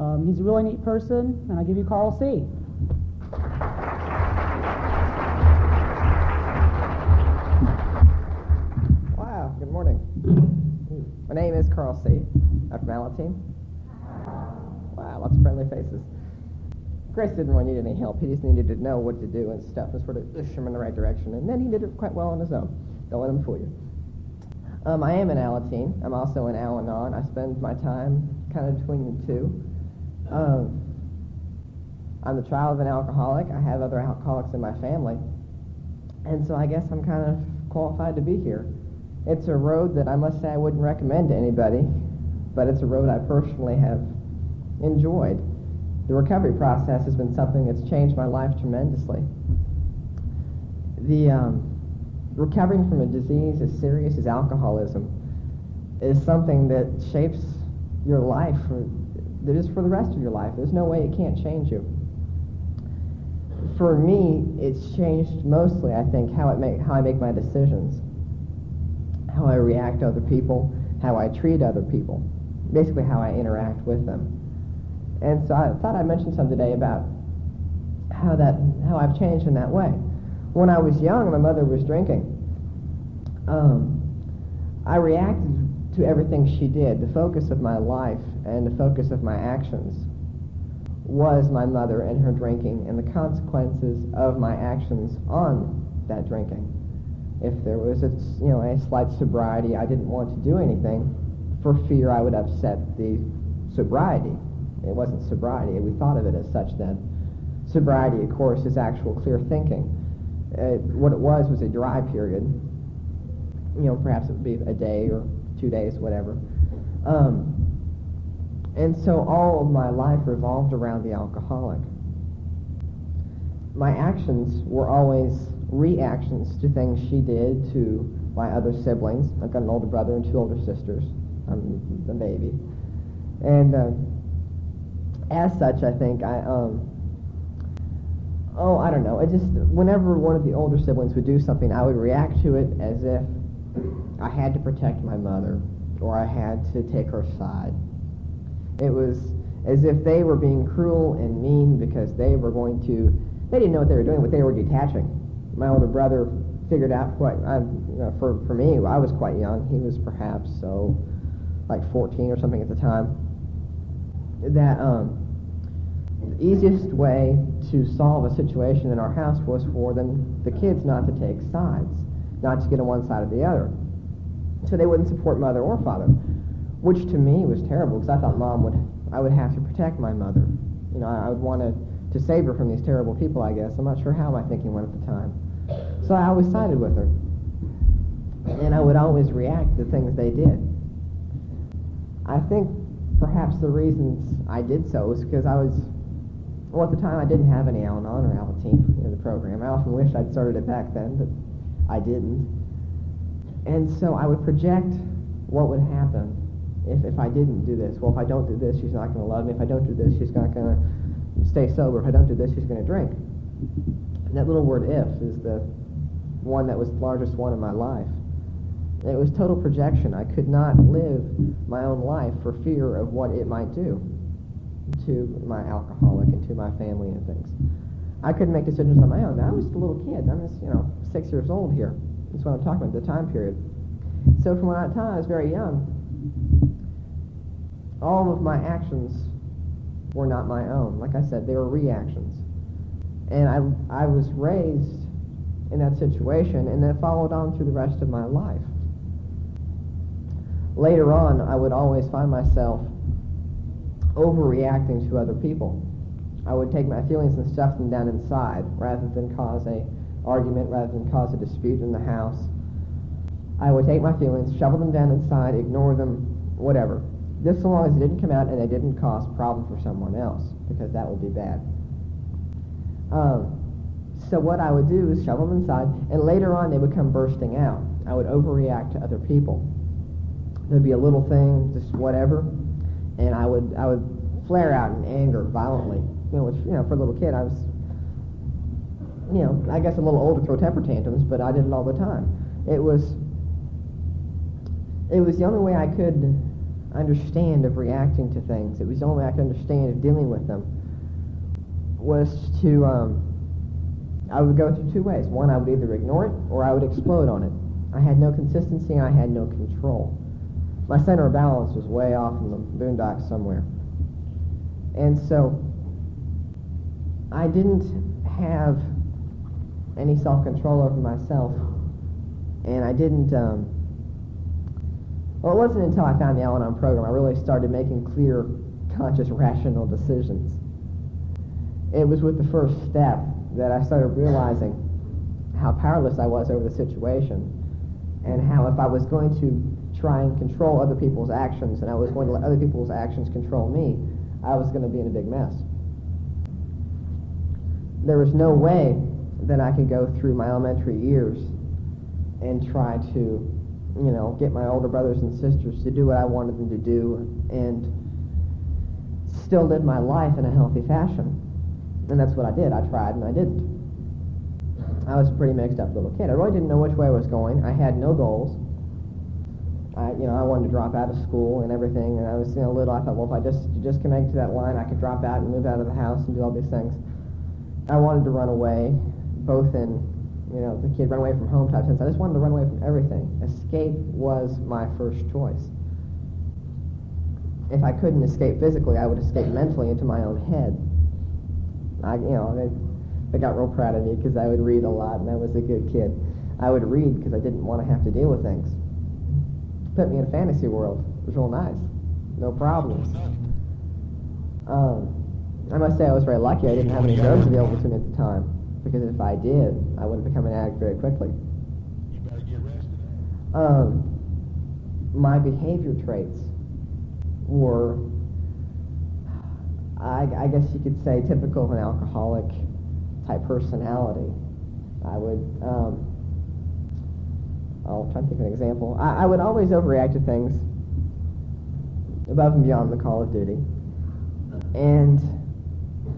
Um, he's a really neat person, and I give you Carl C. Wow, good morning. My name is Carl C. I'm from Alateen. Wow, lots of friendly faces. Grace didn't really need any help. He just needed to know what to do and stuff and sort of push him in the right direction. And then he did it quite well on his own. Don't let him fool you. Um, I am in Alateen. I'm also in Al-Anon. I spend my time kind of between the two. Um, I'm the child of an alcoholic. I have other alcoholics in my family. And so I guess I'm kind of qualified to be here. It's a road that I must say I wouldn't recommend to anybody, but it's a road I personally have enjoyed. The recovery process has been something that's changed my life tremendously. The um, recovering from a disease as serious as alcoholism is something that shapes your life for, that is for the rest of your life. There's no way it can't change you. For me, it's changed mostly, I think, how, it make, how I make my decisions, how I react to other people, how I treat other people, basically how I interact with them. And so I thought I'd mention some today about how that how I've changed in that way. When I was young, my mother was drinking. Um, I reacted to everything she did. The focus of my life and the focus of my actions was my mother and her drinking and the consequences of my actions on that drinking. If there was a, you know, a slight sobriety, I didn't want to do anything for fear I would upset the sobriety. It wasn't sobriety. We thought of it as such then. Sobriety, of course, is actual clear thinking. Uh, what it was was a dry period. You know, perhaps it would be a day or two days, whatever. Um, and so all of my life revolved around the alcoholic. My actions were always reactions to things she did to my other siblings. I've got an older brother and two older sisters. I'm the baby. And uh, as such, I think I, um, oh, I don't know. I just, whenever one of the older siblings would do something, I would react to it as if I had to protect my mother or I had to take her side. It was as if they were being cruel and mean because they were going to, they didn't know what they were doing, but they were detaching. My older brother figured out quite, I, you know, for, for me, I was quite young. He was perhaps, so, like 14 or something at the time that um, the easiest way to solve a situation in our house was for them, the kids, not to take sides, not to get on one side or the other. So they wouldn't support mother or father, which to me was terrible because I thought mom would, I would have to protect my mother. You know, I, I would want to, to save her from these terrible people, I guess. I'm not sure how my thinking went at the time. So I always sided with her. And I would always react to things they did. I think perhaps the reasons I did so was because I was, well, at the time I didn't have any Al-Anon or Alateen in the program. I often wish I'd started it back then, but I didn't. And so I would project what would happen if, if I didn't do this. Well, if I don't do this, she's not going to love me. If I don't do this, she's not going to stay sober. If I don't do this, she's going to drink. And that little word if is the one that was the largest one in my life. It was total projection. I could not live my own life for fear of what it might do to my alcoholic and to my family and things. I couldn't make decisions on my own. I was just a little kid. I'm just, you know, six years old here. That's what I'm talking about, the time period. So from time, I was very young. All of my actions were not my own. Like I said, they were reactions. And I, I was raised in that situation, and then followed on through the rest of my life later on, I would always find myself overreacting to other people. I would take my feelings and stuff them down inside rather than cause a argument, rather than cause a dispute in the house. I would take my feelings, shovel them down inside, ignore them, whatever. Just so long as it didn't come out and they didn't cause problem for someone else, because that would be bad. Um, so what I would do is shovel them inside, and later on they would come bursting out. I would overreact to other people there'd be a little thing, just whatever, and I would I would flare out in anger violently. You know, which you know, for a little kid, I was, you know, I guess a little older to throw temper tantrums, but I did it all the time. It was it was the only way I could understand of reacting to things. It was the only I could understand of dealing with them. Was to, um, I would go through two ways. One, I would either ignore it or I would explode on it. I had no consistency and I had no control. My center of balance was way off in the boondocks somewhere. And so I didn't have any self-control over myself. And I didn't, um, well, it wasn't until I found the Al-Anon program I really started making clear, conscious, rational decisions. It was with the first step that I started realizing how powerless I was over the situation and how if I was going to try and control other people's actions and I was going to let other people's actions control me, I was going to be in a big mess. There was no way that I could go through my elementary years and try to, you know, get my older brothers and sisters to do what I wanted them to do and still live my life in a healthy fashion. And that's what I did. I tried and I didn't. I was a pretty mixed up little kid. I really didn't know which way I was going. I had no goals. I, you know, I wanted to drop out of school and everything, and I was, you know, little. I thought, well, if I just just can to that line, I could drop out and move out of the house and do all these things. I wanted to run away, both in, you know, the kid run away from home type sense. I just wanted to run away from everything. Escape was my first choice. If I couldn't escape physically, I would escape mentally into my own head. I, you know, they, got real proud of me because I would read a lot and I was a good kid. I would read because I didn't want to have to deal with things. Put me in a fantasy world. It was real nice. No problems. Um, I must say I was very lucky I didn't have any drugs available to me at the time, because if I did, I would have become an addict very quickly. You better get rested. Um, my behavior traits were, I, I guess you could say, typical of an alcoholic type personality. I would, um, I'll try to think of an example. I, I would always overreact to things above and beyond the call of duty. And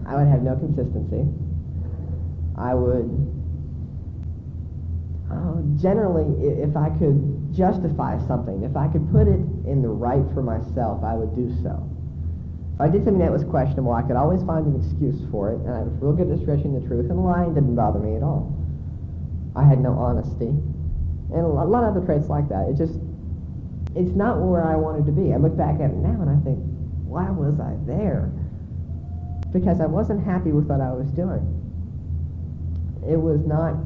I would have no consistency. I would, uh, generally, if I could justify something, if I could put it in the right for myself, I would do so. If I did something that was questionable, I could always find an excuse for it, and I was real good at stretching the truth, and lying didn't bother me at all. I had no honesty, and a lot of other traits like that. It just, it's not where I wanted to be. I look back at it now and I think, why was I there? Because I wasn't happy with what I was doing. It was not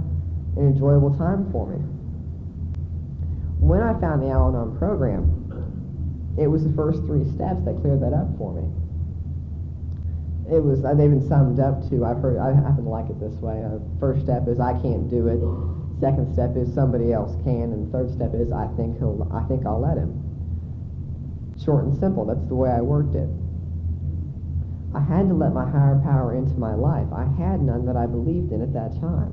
an enjoyable time for me. When I found the Al-Anon program, it was the first three steps that cleared that up for me. It was, uh, they've been summed up to, I've heard, I happen to like it this way. Uh, first step is I can't do it. Second step is somebody else can. And third step is I think he'll, I think I'll let him. Short and simple. That's the way I worked it. I had to let my higher power into my life. I had none that I believed in at that time.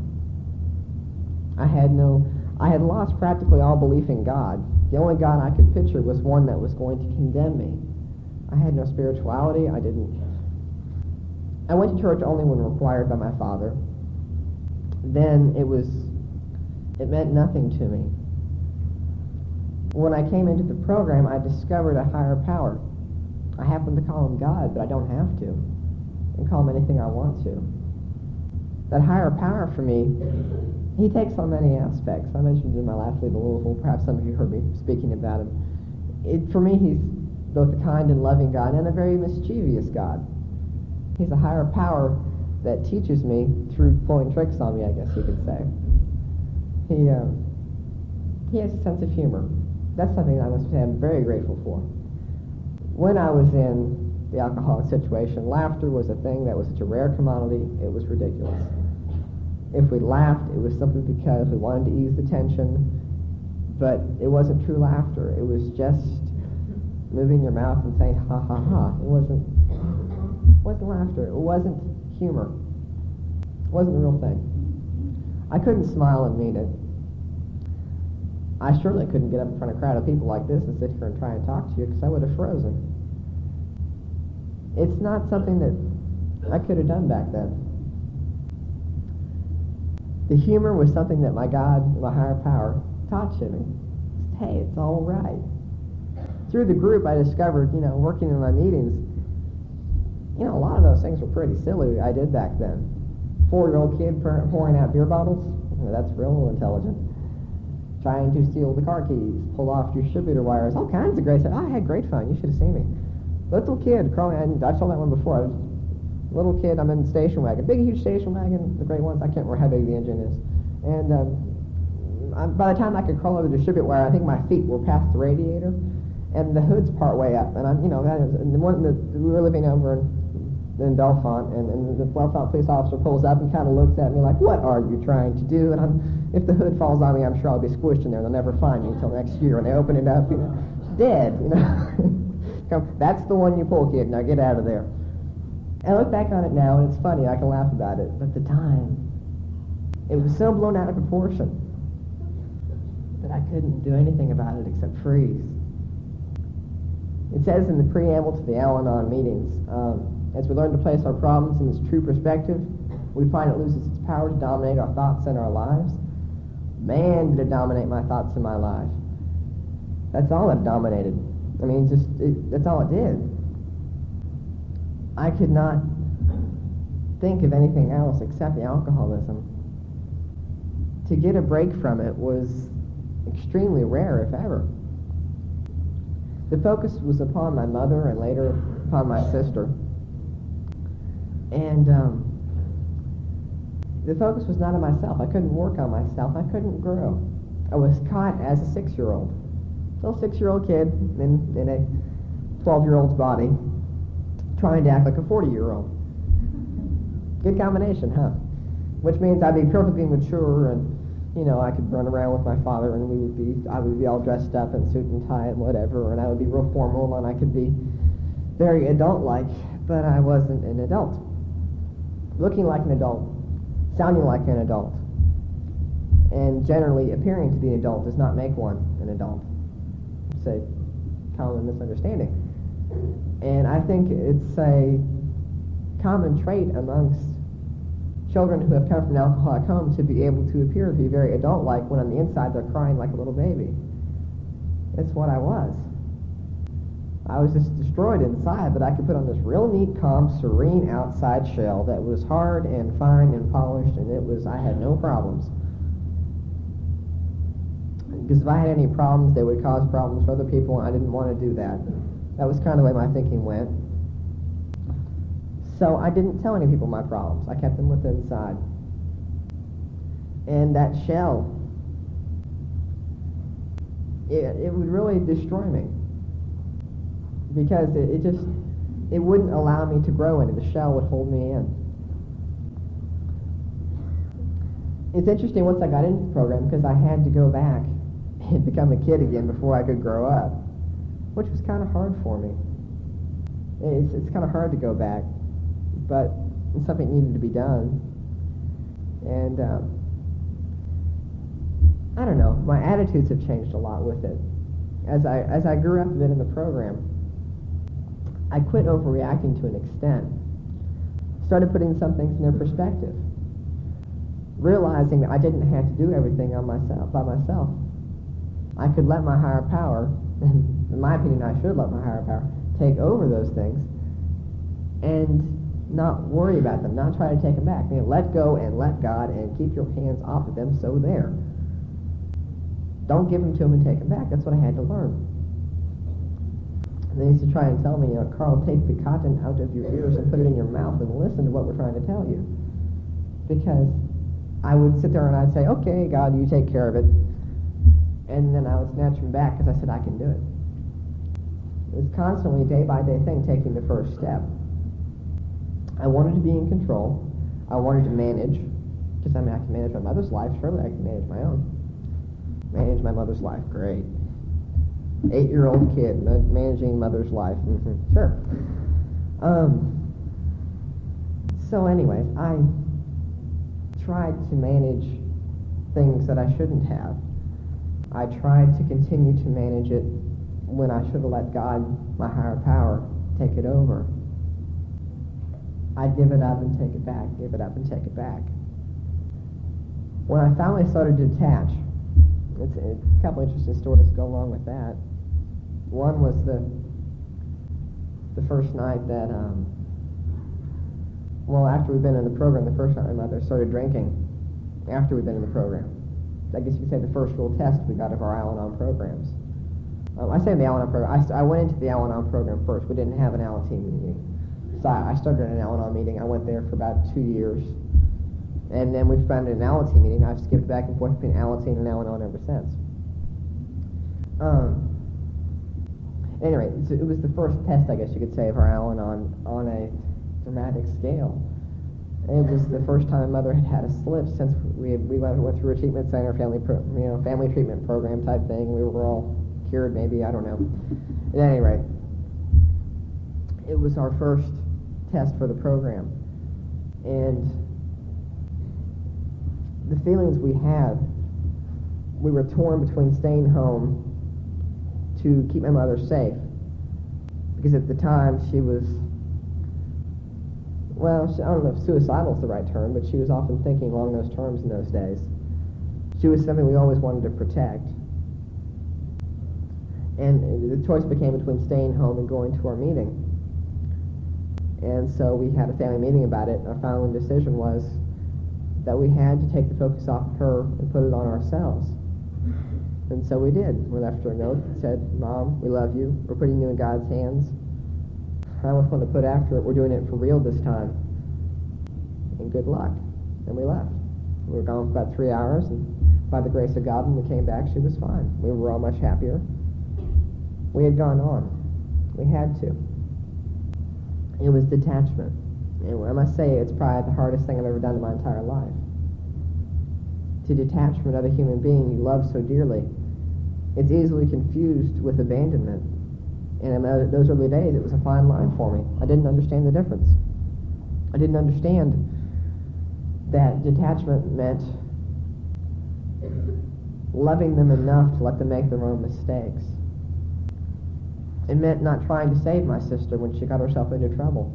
I had no, I had lost practically all belief in God. The only God I could picture was one that was going to condemn me. I had no spirituality. I didn't. I went to church only when required by my father. Then it was, it meant nothing to me. When I came into the program, I discovered a higher power. I happen to call him God, but I don't have to. I can call him anything I want to. That higher power for me, he takes on many aspects. I mentioned in my last lead a Louisville, perhaps some of you heard me speaking about him. It, for me, he's both a kind and loving God and a very mischievous God. He's a higher power that teaches me through pulling tricks on me, I guess you could say. He, uh, he has a sense of humor. That's something I must say I'm very grateful for. When I was in the alcoholic situation, laughter was a thing that was such a rare commodity, it was ridiculous. If we laughed, it was simply because we wanted to ease the tension, but it wasn't true laughter. It was just moving your mouth and saying ha ha ha. It wasn't wasn't laughter. It wasn't humor. It wasn't the real thing. I couldn't smile and mean it. I surely couldn't get up in front of a crowd of people like this and sit here and try and talk to you because I would have frozen. It's not something that I could have done back then. The humor was something that my God, my higher power, taught to me. Hey, it's all right. through the group, I discovered, you know, working in my meetings, you know, a lot of those things were pretty silly I did back then. Four-year-old kid pouring out beer bottles, that's real intelligent. Trying to steal the car keys, pull off distributor wires, all kinds of great stuff. I had great fun. You should have seen me. Little kid crawling, and I told that one before. little kid, I'm in the station wagon, big, huge station wagon, the great ones. I can't remember how big the engine is. And um, I, by the time I could crawl over the distributor wire, I think my feet were past the radiator, and the hood's part way up. And I'm, you know, that is, and the one that we were living over in in Bellefonte, and, and the Bellefonte police officer pulls up and kind of looks at me like, what are you trying to do? And I'm, if the hood falls on me, I'm sure I'll be squished in there. They'll never find me until next year when they open it up, you know, dead, you know. Come, That's the one you pull, kid. Now get out of there. And I look back on it now, and it's funny. I can laugh about it. But the time, it was so blown out of proportion that I couldn't do anything about it except freeze. It says in the preamble to the Al-Anon meetings, um, as we learn to place our problems in its true perspective, we find it loses its power to dominate our thoughts and our lives. Man, did it dominate my thoughts and my life. That's all it dominated. I mean, just it, that's all it did. I could not think of anything else except the alcoholism. To get a break from it was extremely rare, if ever. The focus was upon my mother and later upon my sister. And um, the focus was not on myself. I couldn't work on myself. I couldn't grow. I was caught as a six-year-old, little six-year-old kid in, in a 12-year-old's body, trying to act like a 40-year-old. Good combination, huh? Which means I'd be perfectly mature and, you know, I could run around with my father and we would be, I would be all dressed up in suit and tie and whatever, and I would be real formal and I could be very adult-like, but I wasn't an adult looking like an adult, sounding like an adult, and generally appearing to be an adult does not make one an adult. It's a common misunderstanding. And I think it's a common trait amongst children who have come from an alcoholic home to be able to appear to be very adult-like when on the inside they're crying like a little baby. It's what I was. I was just destroyed inside, but I could put on this real neat, calm, serene outside shell that was hard and fine and polished, and it was, I had no problems. Because if I had any problems, they would cause problems for other people, and I didn't want to do that. That was kind of the way my thinking went. So I didn't tell any people my problems. I kept them within inside. And that shell, it, it would really destroy me because it, it just it wouldn't allow me to grow in it. The shell would hold me in. It's interesting once I got into the program because I had to go back and become a kid again before I could grow up, which was kind of hard for me. It's, it's kind of hard to go back, but something needed to be done. And um, I don't know, my attitudes have changed a lot with it. As I, as I grew up a bit in the program, I quit overreacting to an extent. Started putting some things in their perspective. Realizing that I didn't have to do everything on myself by myself. I could let my higher power, and in my opinion I should let my higher power, take over those things and not worry about them, not try to take them back. Let go and let God and keep your hands off of them so there. Don't give them to them and take them back. That's what I had to learn. They used to try and tell me, you know, Carl, take the cotton out of your ears and put it in your mouth and listen to what we're trying to tell you. Because I would sit there and I'd say, okay, God, you take care of it. And then I would snatch them back because I said, I can do it. It was constantly a day-by-day thing, taking the first step. I wanted to be in control. I wanted to manage, because I mean, I can manage my mother's life. Surely I can manage my own. Manage my mother's life, great eight-year-old kid managing mother's life. Mm-hmm. Sure. Um, so anyways, I tried to manage things that I shouldn't have. I tried to continue to manage it when I should have let God, my higher power, take it over. I'd give it up and take it back, give it up and take it back. When I finally started to detach, it's a couple interesting stories to go along with that One was the the first night that, um, well, after we'd been in the program, the first night my mother started drinking. After we'd been in the program, I guess you could say the first real test we got of our Al-Anon programs. Um, I say the Al-Anon program. I, st- I went into the Al-Anon program first. We didn't have an Al-Anon meeting. So I, I started an Al-Anon meeting. I went there for about two years. And then we founded an Alateen meeting. I've skipped back and forth between Alateen and Al-Anon ever since. Um, anyway, so it was the first test, I guess you could say, of Alan Al-Anon on a dramatic scale. It was the first time mother had had a slip since we we went, went through a treatment center, family pro, you know family treatment program type thing. We were all cured, maybe I don't know. At any rate, it was our first test for the program, and the feelings we had, we were torn between staying home to keep my mother safe, because at the time she was, well, she, I don't know if suicidal is the right term, but she was often thinking along those terms in those days. She was something we always wanted to protect. And the choice became between staying home and going to our meeting. And so we had a family meeting about it, and our final decision was that we had to take the focus off of her and put it on ourselves. And so we did. We left her a note that said, Mom, we love you. We're putting you in God's hands. I almost want to put after it, we're doing it for real this time. And good luck. And we left. We were gone for about three hours, and by the grace of God, when we came back, she was fine. We were all much happier. We had gone on. We had to. It was detachment. And I must say, it's probably the hardest thing I've ever done in my entire life. To detach from another human being you love so dearly, it's easily confused with abandonment. And in those early days, it was a fine line for me. I didn't understand the difference. I didn't understand that detachment meant loving them enough to let them make their own mistakes. It meant not trying to save my sister when she got herself into trouble.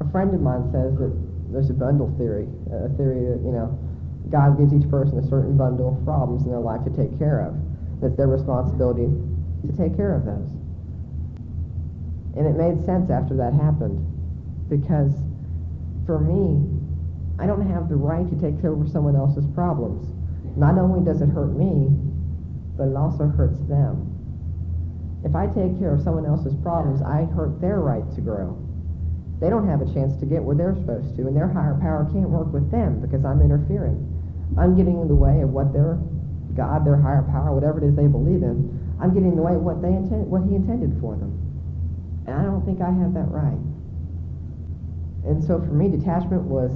A friend of mine says that there's a bundle theory, a theory that, you know, God gives each person a certain bundle of problems in their life to take care of. That's their responsibility to take care of those. And it made sense after that happened because for me, I don't have the right to take care of someone else's problems. Not only does it hurt me, but it also hurts them. If I take care of someone else's problems, I hurt their right to grow. They don't have a chance to get where they're supposed to, and their higher power can't work with them because I'm interfering. I'm getting in the way of what their God, their higher power, whatever it is they believe in, I'm getting in the way of what they intend, what He intended for them. And I don't think I have that right. And so for me, detachment was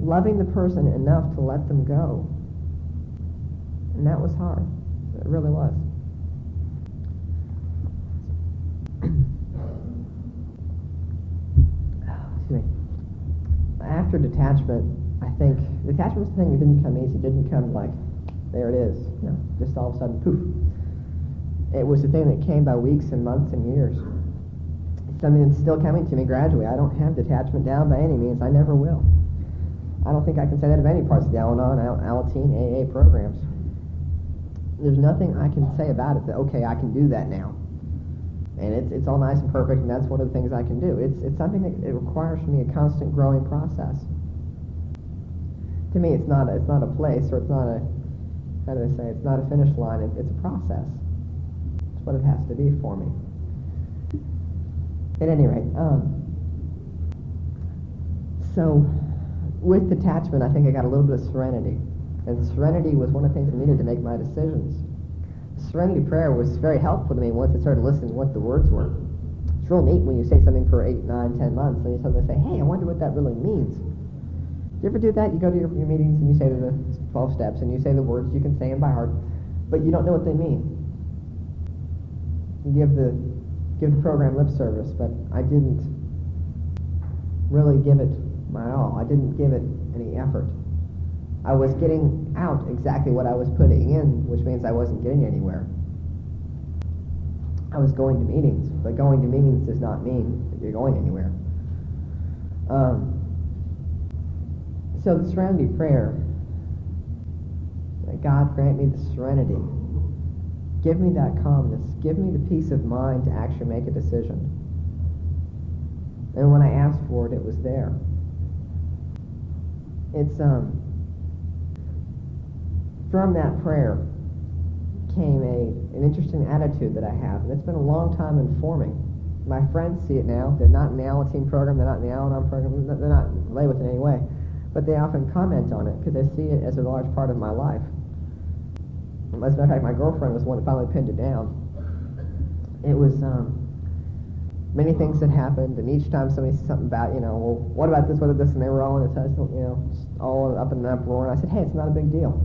loving the person enough to let them go. And that was hard. It really was. Excuse me. After detachment, I think the thing that didn't come easy. It didn't come like, there it is, you know, just all of a sudden, poof. It was the thing that came by weeks and months and years. It's something that's still coming to me gradually. I don't have detachment down by any means. I never will. I don't think I can say that of any parts of the Al-Anon, Alateen, AA programs. There's nothing I can say about it that, okay, I can do that now. And it's, it's all nice and perfect, and that's one of the things I can do. It's, it's something that it requires from me a constant growing process. To me, it's not, a, it's not a place, or it's not a, how do I say, it's not a finish line, it, it's a process. It's what it has to be for me. At any rate, um, so with detachment, I think I got a little bit of serenity. And serenity was one of the things I needed to make my decisions. Serenity prayer was very helpful to me once I started listening to what the words were. It's real neat when you say something for eight, nine, ten months, and you suddenly say, hey, I wonder what that really means. You ever do that? You go to your, your meetings and you say the 12 steps and you say the words you can say them by heart, but you don't know what they mean. You give the, give the program lip service, but I didn't really give it my all. I didn't give it any effort. I was getting out exactly what I was putting in, which means I wasn't getting anywhere. I was going to meetings, but going to meetings does not mean that you're going anywhere. Um, so the serenity prayer, God grant me the serenity Give me that calmness. Give me the peace of mind to actually make a decision. And when I asked for it, it was there. It's um from that prayer came a an interesting attitude that I have, and it's been a long time in forming. My friends see it now. They're not in the Alateen program. They're not in the Al-Anon program. They're not related with in any way. But they often comment on it because they see it as a large part of my life. As a matter of fact, my girlfriend was the one that finally pinned it down. It was um, many things that happened, and each time somebody said something about, you know, well, what about this, what about this, and they were all in a touch, you know, all up in an uproar, and I said, hey, it's not a big deal.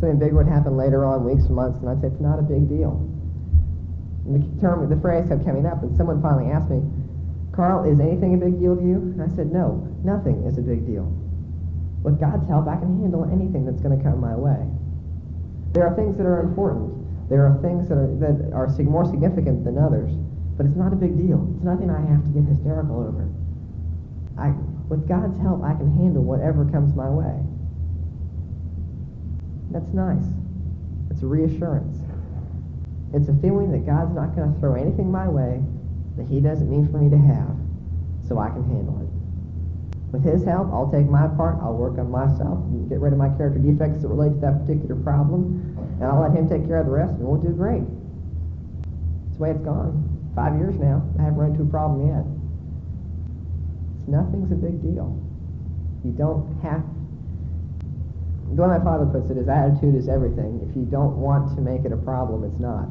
Something big would happen later on, weeks months, and I'd say, it's not a big deal. And the term, the phrase kept coming up, and someone finally asked me, Carl, is anything a big deal to you? And I said, no, nothing is a big deal. With God's help, I can handle anything that's going to come my way. There are things that are important. There are things that are, that are more significant than others. But it's not a big deal. It's nothing I have to get hysterical over. I, with God's help, I can handle whatever comes my way. That's nice. It's a reassurance. It's a feeling that God's not going to throw anything my way that he doesn't mean for me to have so I can handle it. With his help, I'll take my part, I'll work on myself, get rid of my character defects that relate to that particular problem, and I'll let him take care of the rest, and we'll do great. That's the way it's gone. Five years now, I haven't run into a problem yet. It's, nothing's a big deal. You don't have the way my father puts it is attitude is everything. If you don't want to make it a problem, it's not.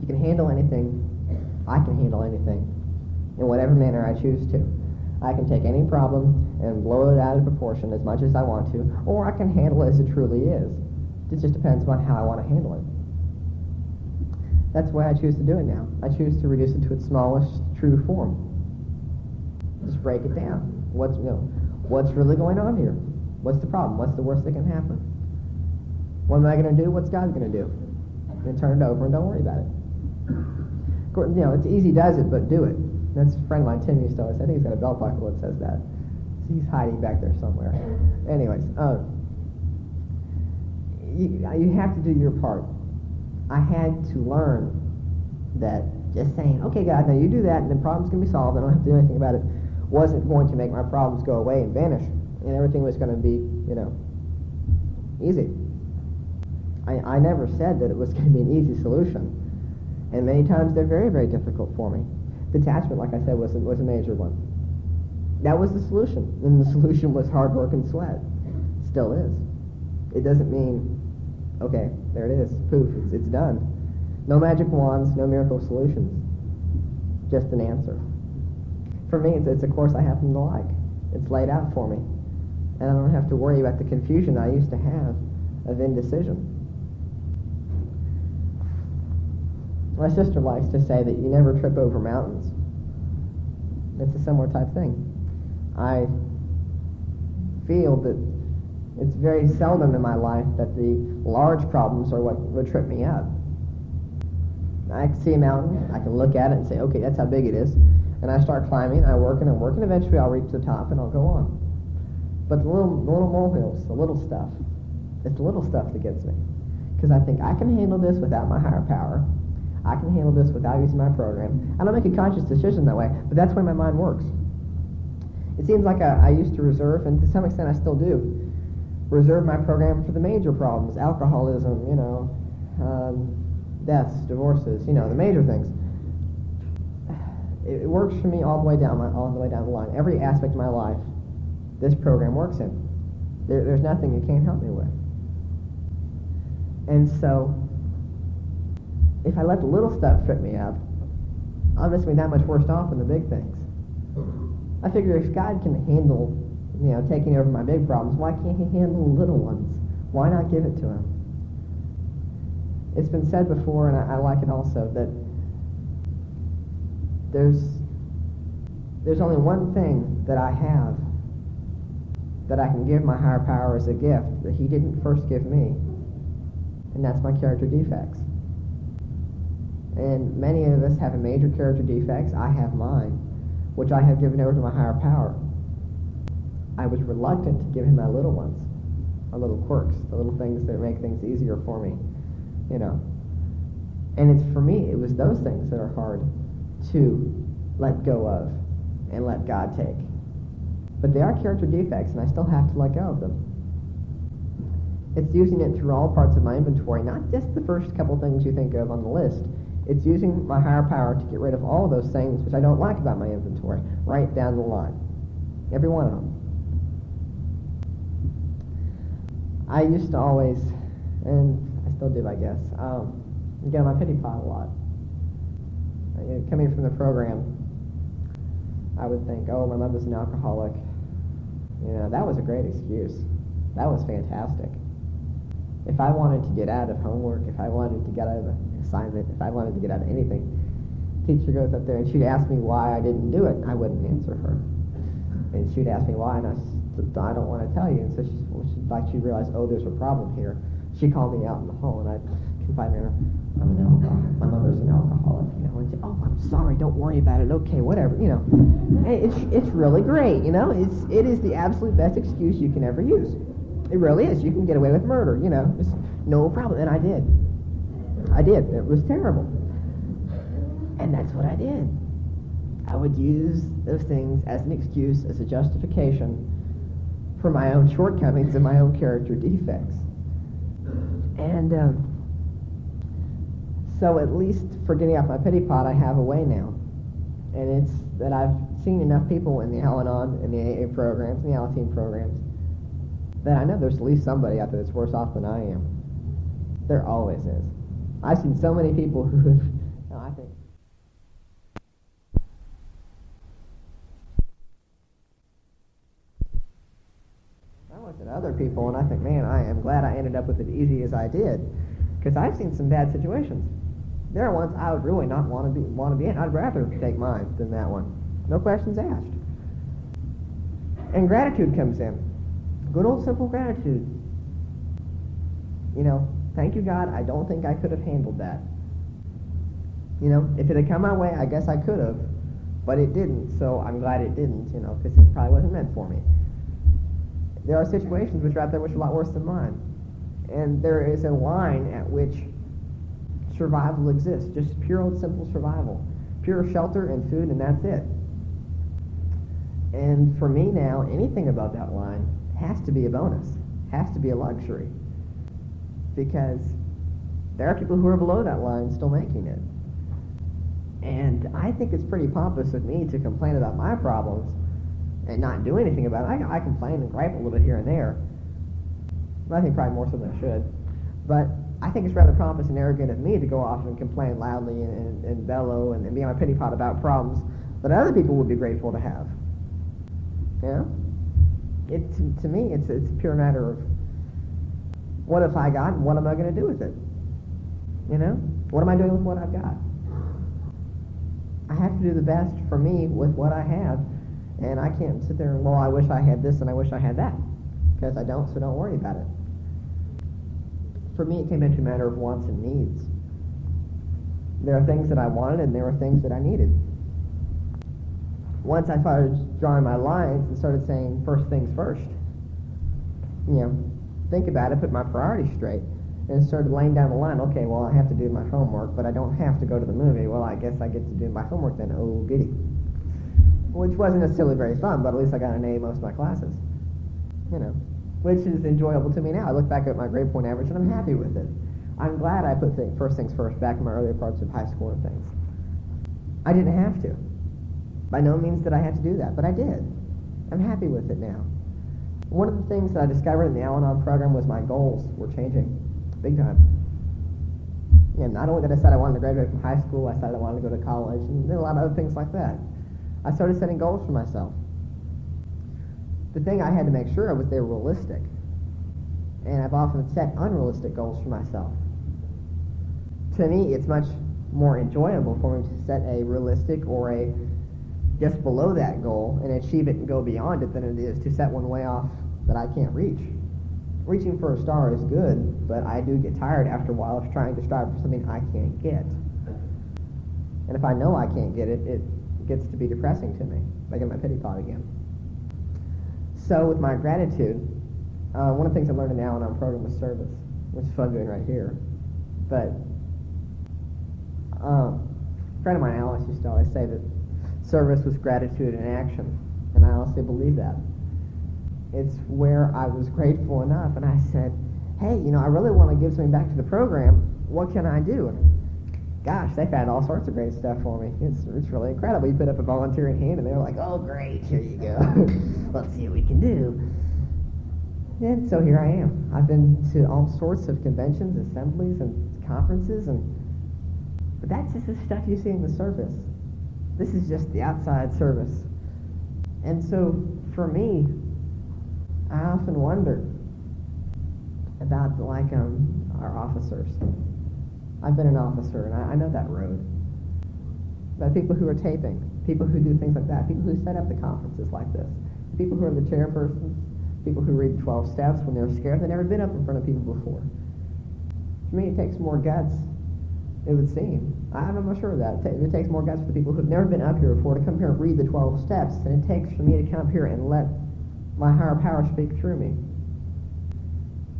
You can handle anything. I can handle anything in whatever manner I choose to. I can take any problem and blow it out of proportion as much as I want to, or I can handle it as it truly is. It just depends on how I want to handle it. That's the way I choose to do it now. I choose to reduce it to its smallest true form. Just break it down. What's you know, what's really going on here? What's the problem? What's the worst that can happen? What am I going to do? What's God going to do? And turn it over and don't worry about it. You know, it's easy does it, but do it. That's a friend of mine, Tim, used to always. I think he's got a belt buckle that says that. He's hiding back there somewhere. Anyways, um, you, you have to do your part. I had to learn that just saying, okay, God, now you do that, and the problem's going to be solved. I don't have to do anything about it. Wasn't going to make my problems go away and vanish and everything was going to be, you know, easy. I, I never said that it was going to be an easy solution. And many times they're very, very difficult for me. Detachment, like I said, was a, was a major one. That was the solution. And the solution was hard work and sweat. Still is. It doesn't mean, okay, there it is. Poof, it's, it's done. No magic wands, no miracle solutions. Just an answer. For me, it's, it's a course I happen to like. It's laid out for me and I don't have to worry about the confusion I used to have of indecision. My sister likes to say that you never trip over mountains. It's a similar type thing. I feel that it's very seldom in my life that the large problems are what would trip me up. I see a mountain, I can look at it and say, okay, that's how big it is. And I start climbing, I work and I work, and eventually I'll reach the top and I'll go on. But the little, the little molehills, the little stuff, it's the little stuff that gets me. Because I think I can handle this without my higher power. I can handle this without using my program. I don't make a conscious decision that way, but that's the way my mind works. It seems like I, I used to reserve, and to some extent I still do, reserve my program for the major problems, alcoholism, you know, um, deaths, divorces, you know, the major things. It, it works for me all the way down, my, all the way down the line. Every aspect of my life this program works in. There, there's nothing it can't help me with. And so, if I let the little stuff trip me up, I'm just going to be that much worse off than the big things. I figure if God can handle, you know, taking over my big problems, why can't he handle the little ones? Why not give it to him? It's been said before, and I, I like it also, that there's, there's only one thing that I have that I can give my higher power as a gift that he didn't first give me. And that's my character defects. And many of us have a major character defects. I have mine, which I have given over to my higher power. I was reluctant to give him my little ones, my little quirks, the little things that make things easier for me. you know. And it's for me, it was those things that are hard to let go of and let God take. But they are character defects, and I still have to let go of them. It's using it through all parts of my inventory, not just the first couple things you think of on the list. It's using my higher power to get rid of all of those things which I don't like about my inventory, right down the line. Every one of them. I used to always, and I still do, I guess, um, get on my pity pot a lot. Uh, coming from the program, I would think, oh, my mother's an alcoholic. You know, that was a great excuse. That was fantastic. If I wanted to get out of homework, if I wanted to get out of an assignment, if I wanted to get out of anything, teacher goes up there and she'd ask me why I didn't do it. I wouldn't answer her. And she'd ask me why, and I said, I don't want to tell you. And so she, well, she, like she realized, oh, there's a problem here. She called me out in the hall, and I confided in her, I'm an alcoholic. My mother's an alcoholic. You know, and she, oh, I'm sorry. Don't worry about it. Okay, whatever. You know, it's it's really great. You know, it's it is the absolute best excuse you can ever use. It really is. You can get away with murder, you know. It's no problem. And I did. I did. It was terrible. And that's what I did. I would use those things as an excuse, as a justification for my own shortcomings and my own character defects. And um, so at least for getting off my pity pot, I have a way now. And it's that I've seen enough people in the Al-Anon and the AA programs and the Alateen programs that I know there's at least somebody out there that's worse off than I am. There always is. I've seen so many people who no, I think. I look at other people and I think, man, I am glad I ended up with it easy as I did, because I've seen some bad situations. There are ones I would really not want to be want to be in. I'd rather take mine than that one. No questions asked. And gratitude comes in. Good old simple gratitude. You know, thank you, God. I don't think I could have handled that. You know, if it had come my way, I guess I could have, but it didn't. So I'm glad it didn't. You know, because it probably wasn't meant for me. There are situations which are out there which are a lot worse than mine, and there is a line at which survival exists. Just pure old simple survival, pure shelter and food, and that's it. And for me now, anything above that line has to be a bonus, has to be a luxury. Because there are people who are below that line still making it. And I think it's pretty pompous of me to complain about my problems and not do anything about it. I, I complain and gripe a little bit here and there. I think probably more so than I should. But I think it's rather pompous and arrogant of me to go off and complain loudly and, and, and bellow and, and be on my pity pot about problems that other people would be grateful to have. Yeah? It to, to me it's it's a pure matter of what have I got and what am I going to do with it? You know, what am I doing with what I've got? I have to do the best for me with what I have, and I can't sit there and well, I wish I had this and I wish I had that, because I don't. So don't worry about it. For me, it came into a matter of wants and needs. There are things that I wanted, and there are things that I needed once I started drawing my lines and started saying first things first, you know, think about it, put my priorities straight, and started laying down the line, okay, well, I have to do my homework, but I don't have to go to the movie. Well, I guess I get to do my homework then. Oh, goody. Which wasn't necessarily very fun, but at least I got an A most of my classes. You know, which is enjoyable to me now. I look back at my grade point average and I'm happy with it. I'm glad I put th- first things first back in my earlier parts of high school and things. I didn't have to. By no means did I have to do that, but I did. I'm happy with it now. One of the things that I discovered in the Al-Anon program was my goals were changing big time. And not only did I decide I wanted to graduate from high school, I decided I wanted to go to college, and a lot of other things like that. I started setting goals for myself. The thing I had to make sure of was they were realistic. And I've often set unrealistic goals for myself. To me, it's much more enjoyable for me to set a realistic or a just below that goal and achieve it and go beyond it than it is to set one way off that I can't reach. Reaching for a star is good, but I do get tired after a while of trying to strive for something I can't get. And if I know I can't get it, it gets to be depressing to me. I get my pity pot again. So with my gratitude, uh, one of the things I learned in the Al-Anon program was service, which is I'm doing right here. But um, a friend of mine, Alice, used to always say that service was gratitude in action, and I honestly believe that. It's where I was grateful enough, and I said, "Hey, you know, I really want to give something back to the program. What can I do?" And gosh, they found all sorts of great stuff for me. It's, it's really incredible. You put up a volunteering hand, and they're like, "Oh, great, here you go. Let's see what we can do." And so here I am. I've been to all sorts of conventions, assemblies, and conferences, and but that's just the stuff you see in the surface. This is just the outside service. And so for me, I often wonder about like um, our officers. I've been an officer, and I, I know that road. About people who are taping, people who do things like that, people who set up the conferences like this, people who are the chairpersons, people who read 12 steps when they're scared. They've never been up in front of people before. For me, it takes more guts, it would seem. I'm not sure of that. It takes more guts for the people who've never been up here before to come here and read the 12 steps than it takes for me to come up here and let my higher power speak through me.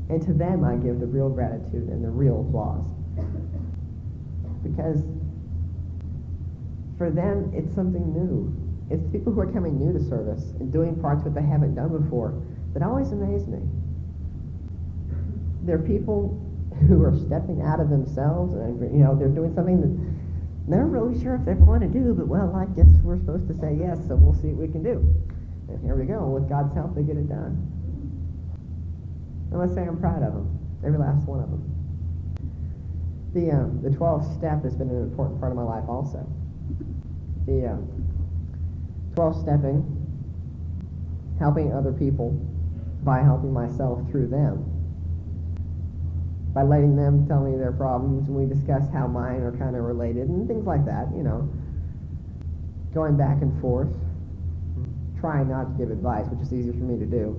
And to them, I give the real gratitude and the real applause. Because for them, it's something new. It's people who are coming new to service and doing parts that they haven't done before that always amaze me. They're people who are stepping out of themselves and you know they're doing something that they're really sure if they want to do, but well, I guess we're supposed to say yes, so we'll see what we can do. And here we go. With God's help, they get it done. I must say I'm proud of them, every last one of them. The um, the 12 step has been an important part of my life also. The um, 12 stepping, helping other people by helping myself through them. By letting them tell me their problems, and we discuss how mine are kind of related, and things like that, you know. Going back and forth, trying not to give advice, which is easier for me to do.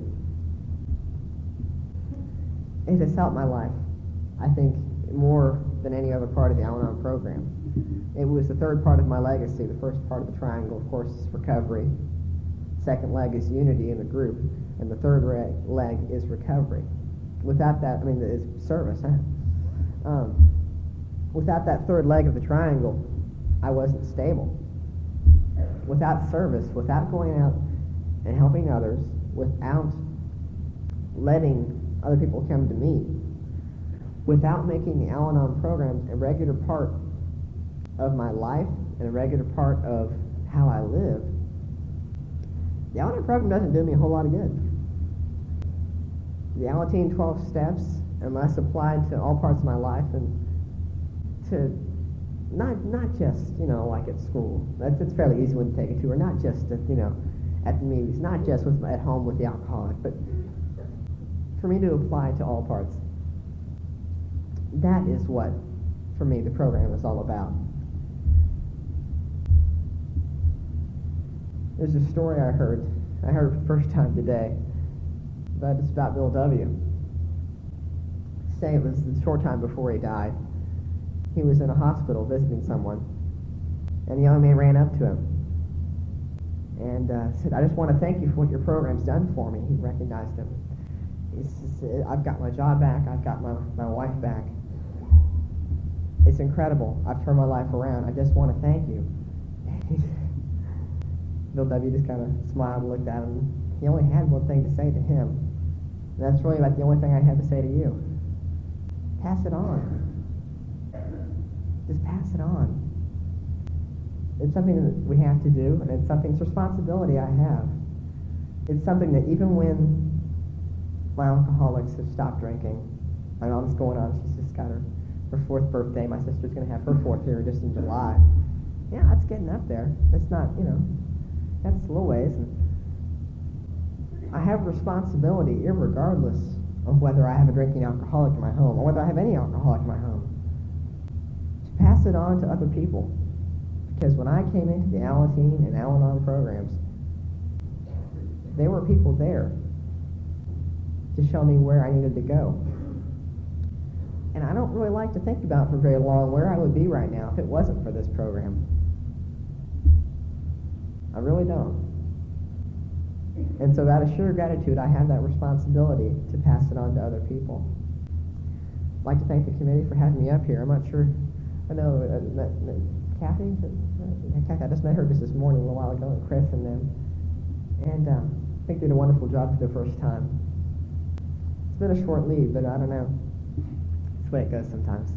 It has helped my life, I think, more than any other part of the Al Anon program. It was the third part of my legacy. The first part of the triangle, of course, is recovery. Second leg is unity in the group. And the third leg is recovery. Without that, I mean, is service. Huh? Um, without that third leg of the triangle, I wasn't stable. Without service, without going out and helping others, without letting other people come to me, without making the Al Anon programs a regular part of my life and a regular part of how I live, the Al Anon program doesn't do me a whole lot of good. The Alateen 12 steps, unless applied to all parts of my life and to not not just, you know, like at school. That's it's fairly easy one to take it to, or not just at, you know, at the meetings, not just with, at home with the alcoholic, but for me to apply to all parts. That is what, for me, the program is all about. There's a story I heard. I heard it the first time today. But it's about Bill W. Say it was a short time before he died. He was in a hospital visiting someone, and the young man ran up to him and uh, said, "I just want to thank you for what your program's done for me." He recognized him. He said, "I've got my job back. I've got my, my wife back. It's incredible. I've turned my life around. I just want to thank you." Bill W. just kind of smiled and looked at him. He only had one thing to say to him. That's really about the only thing I have to say to you. Pass it on. Just pass it on. It's something that we have to do, and it's something, it's responsibility I have. It's something that even when my alcoholics have stopped drinking, my mom's going on, she's just got her, her fourth birthday. My sister's going to have her fourth here just in July. Yeah, it's getting up there. It's not, you know, that's a little ways. And I have responsibility, regardless of whether I have a drinking alcoholic in my home or whether I have any alcoholic in my home, to pass it on to other people. Because when I came into the Alateen and Al-Anon programs, there were people there to show me where I needed to go. And I don't really like to think about for very long where I would be right now if it wasn't for this program. I really don't. And so out of sheer gratitude, I have that responsibility to pass it on to other people. I'd like to thank the committee for having me up here. I'm not sure. I know uh, that, that Kathy, uh, Kathy, I just met her just this morning a while ago, and Chris and them, and uh, I think they did a wonderful job for the first time. It's been a short lead, but I don't know. It's the way it goes sometimes.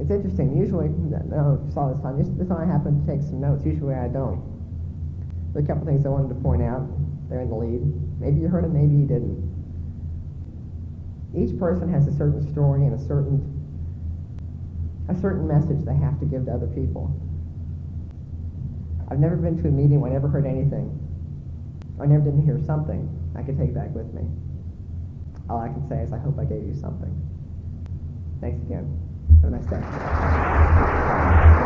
It's interesting. Usually, no, you saw this time. This time I happen to take some notes. Usually I don't. A couple things I wanted to point out. They're in the lead. Maybe you heard them, maybe you didn't. Each person has a certain story and a certain a certain message they have to give to other people. I've never been to a meeting where I never heard anything. I never didn't hear something I could take back with me. All I can say is I hope I gave you something. Thanks again. Have a nice day.